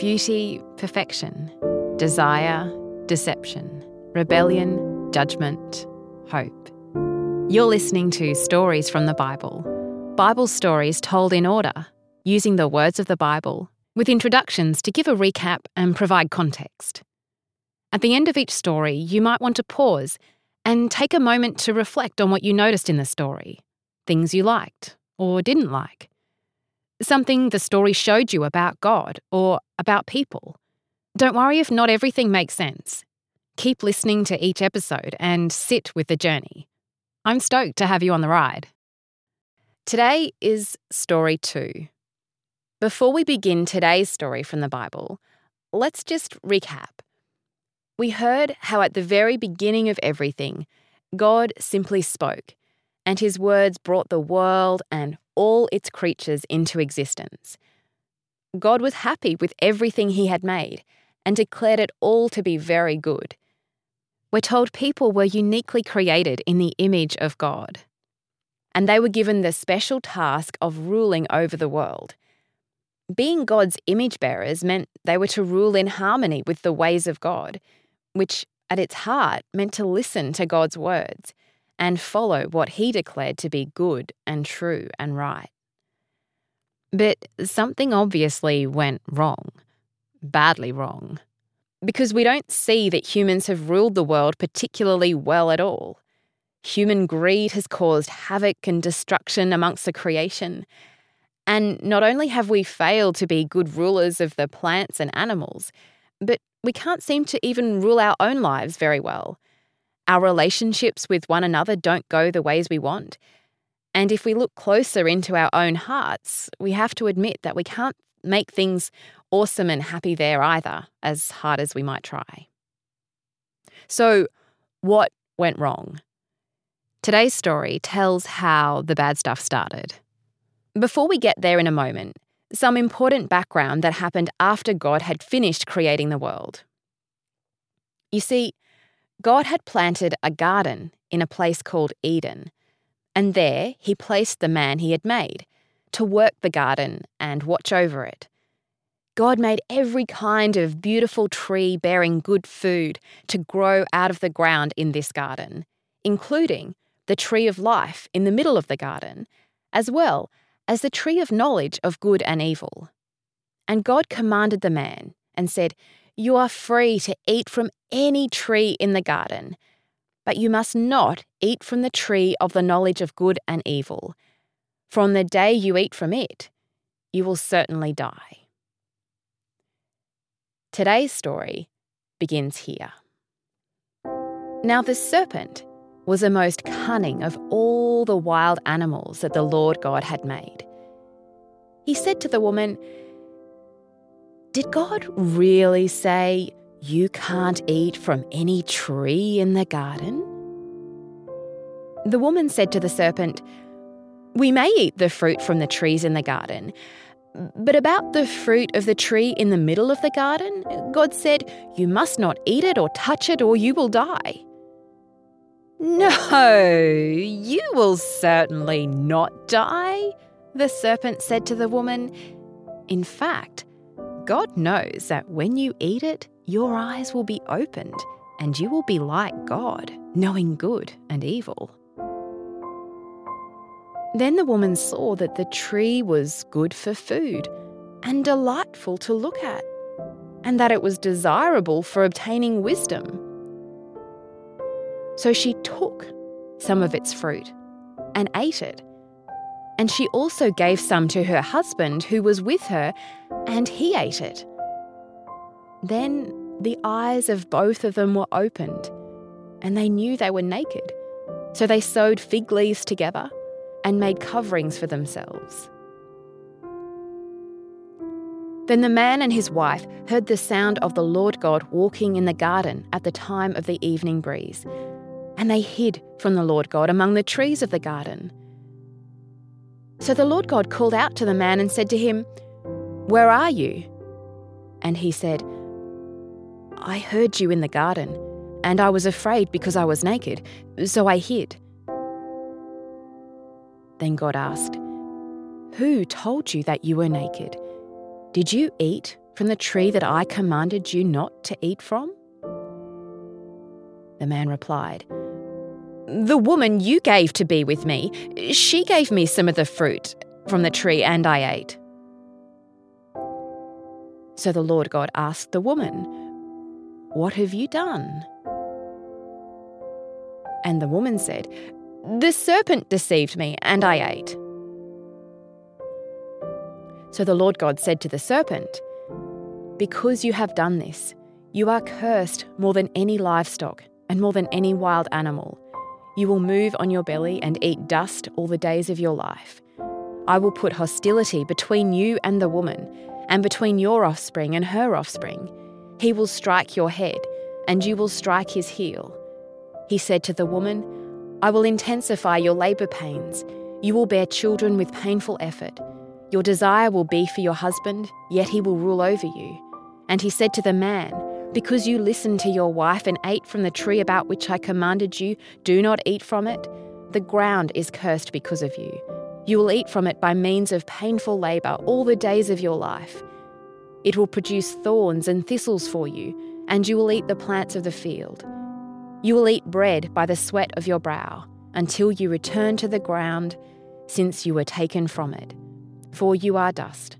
beauty, perfection, desire, deception, rebellion, judgment, hope. You're listening to Stories from the Bible, Bible stories told in order, using the words of the Bible, with introductions to give a recap and provide context. At the end of each story, you might want to pause and take a moment to reflect on what you noticed in the story, things you liked or didn't like, something the story showed you about God or about people. Don't worry if not everything makes sense. Keep listening to each episode and sit with the journey. I'm stoked to have you on the ride. Today is story two. Before we begin today's story from the Bible, let's just recap. We heard how at the very beginning of everything, God simply spoke, and his words brought the world and all its creatures into existence. God was happy with everything he had made and declared it all to be very good. We're told people were uniquely created in the image of God. And they were given the special task of ruling over the world. Being God's image bearers meant they were to rule in harmony with the ways of God, which at its heart meant to listen to God's words and follow what He declared to be good and true and right. But something obviously went wrong, badly wrong because we don't see that humans have ruled the world particularly well at all. Human greed has caused havoc and destruction amongst the creation. And not only have we failed to be good rulers of the plants and animals, but we can't seem to even rule our own lives very well. Our relationships with one another don't go the ways we want. And if we look closer into our own hearts, we have to admit that we can't make things awesome and happy there either, as hard as we might try. So, what went wrong? Today's story tells how the bad stuff started. Before we get there in a moment, some important background that happened after God had finished creating the world. You see, God had planted a garden in a place called Eden, and there he placed the man he had made to work the garden and watch over it. God made every kind of beautiful tree bearing good food to grow out of the ground in this garden, including the tree of life in the middle of the garden, as well as the tree of knowledge of good and evil. And God commanded the man and said, You are free to eat from any tree in the garden, but you must not eat from the tree of the knowledge of good and evil. From the day you eat from it, you will certainly die. Today's story begins here. Now, the serpent was the most cunning of all the wild animals that the Lord God had made. He said to the woman, Did God really say you can't eat from any tree in the garden? The woman said to the serpent, We may eat the fruit from the trees in the garden, but about the fruit of the tree in the middle of the garden, God said, You must not eat it or touch it, or you will die. No, you will certainly not die, the serpent said to the woman. In fact, God knows that when you eat it, your eyes will be opened, and you will be like God, knowing good and evil. Then the woman saw that the tree was good for food and delightful to look at, and that it was desirable for obtaining wisdom. So she took some of its fruit and ate it. And she also gave some to her husband who was with her, and he ate it. Then the eyes of both of them were opened, and they knew they were naked. So they sewed fig leaves together and made coverings for themselves. Then the man and his wife heard the sound of the Lord God walking in the garden at the time of the evening breeze, and they hid from the Lord God among the trees of the garden. So the Lord God called out to the man and said to him, Where are you? And he said, I heard you in the garden, and I was afraid because I was naked, so I hid. Then God asked, Who told you that you were naked? Did you eat from the tree that I commanded you not to eat from? The man replied, The woman you gave to be with me, she gave me some of the fruit from the tree and I ate. So the Lord God asked the woman, What have you done? And the woman said, The serpent deceived me, and I ate. So the Lord God said to the serpent, Because you have done this, you are cursed more than any livestock and more than any wild animal. You will move on your belly and eat dust all the days of your life. I will put hostility between you and the woman, and between your offspring and her offspring. He will strike your head, and you will strike his heel. He said to the woman, I will intensify your labour pains. You will bear children with painful effort. Your desire will be for your husband, yet he will rule over you. And he said to the man, Because you listened to your wife and ate from the tree about which I commanded you, do not eat from it. The ground is cursed because of you. You will eat from it by means of painful labour all the days of your life. It will produce thorns and thistles for you, and you will eat the plants of the field. You will eat bread by the sweat of your brow, until you return to the ground, since you were taken from it. For you are dust,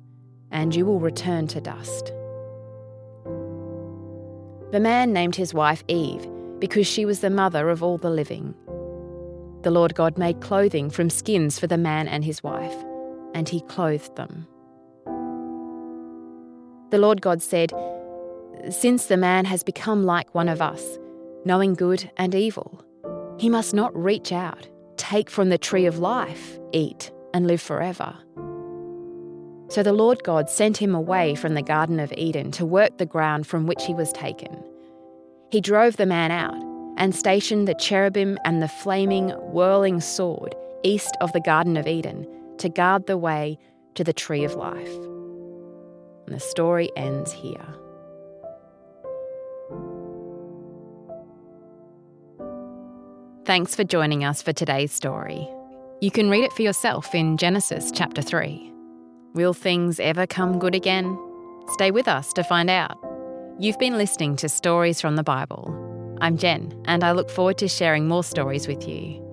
and you will return to dust. The man named his wife Eve, because she was the mother of all the living. The Lord God made clothing from skins for the man and his wife, and he clothed them. The Lord God said, Since the man has become like one of us, knowing good and evil. He must not reach out, take from the tree of life, eat, and live forever. So the Lord God sent him away from the Garden of Eden to work the ground from which he was taken. He drove the man out and stationed the cherubim and the flaming, whirling sword east of the Garden of Eden to guard the way to the tree of life. And the story ends here. Thanks for joining us for today's story. You can read it for yourself in Genesis chapter 3. Will things ever come good again? Stay with us to find out. You've been listening to Stories from the Bible. I'm Jen, and I look forward to sharing more stories with you.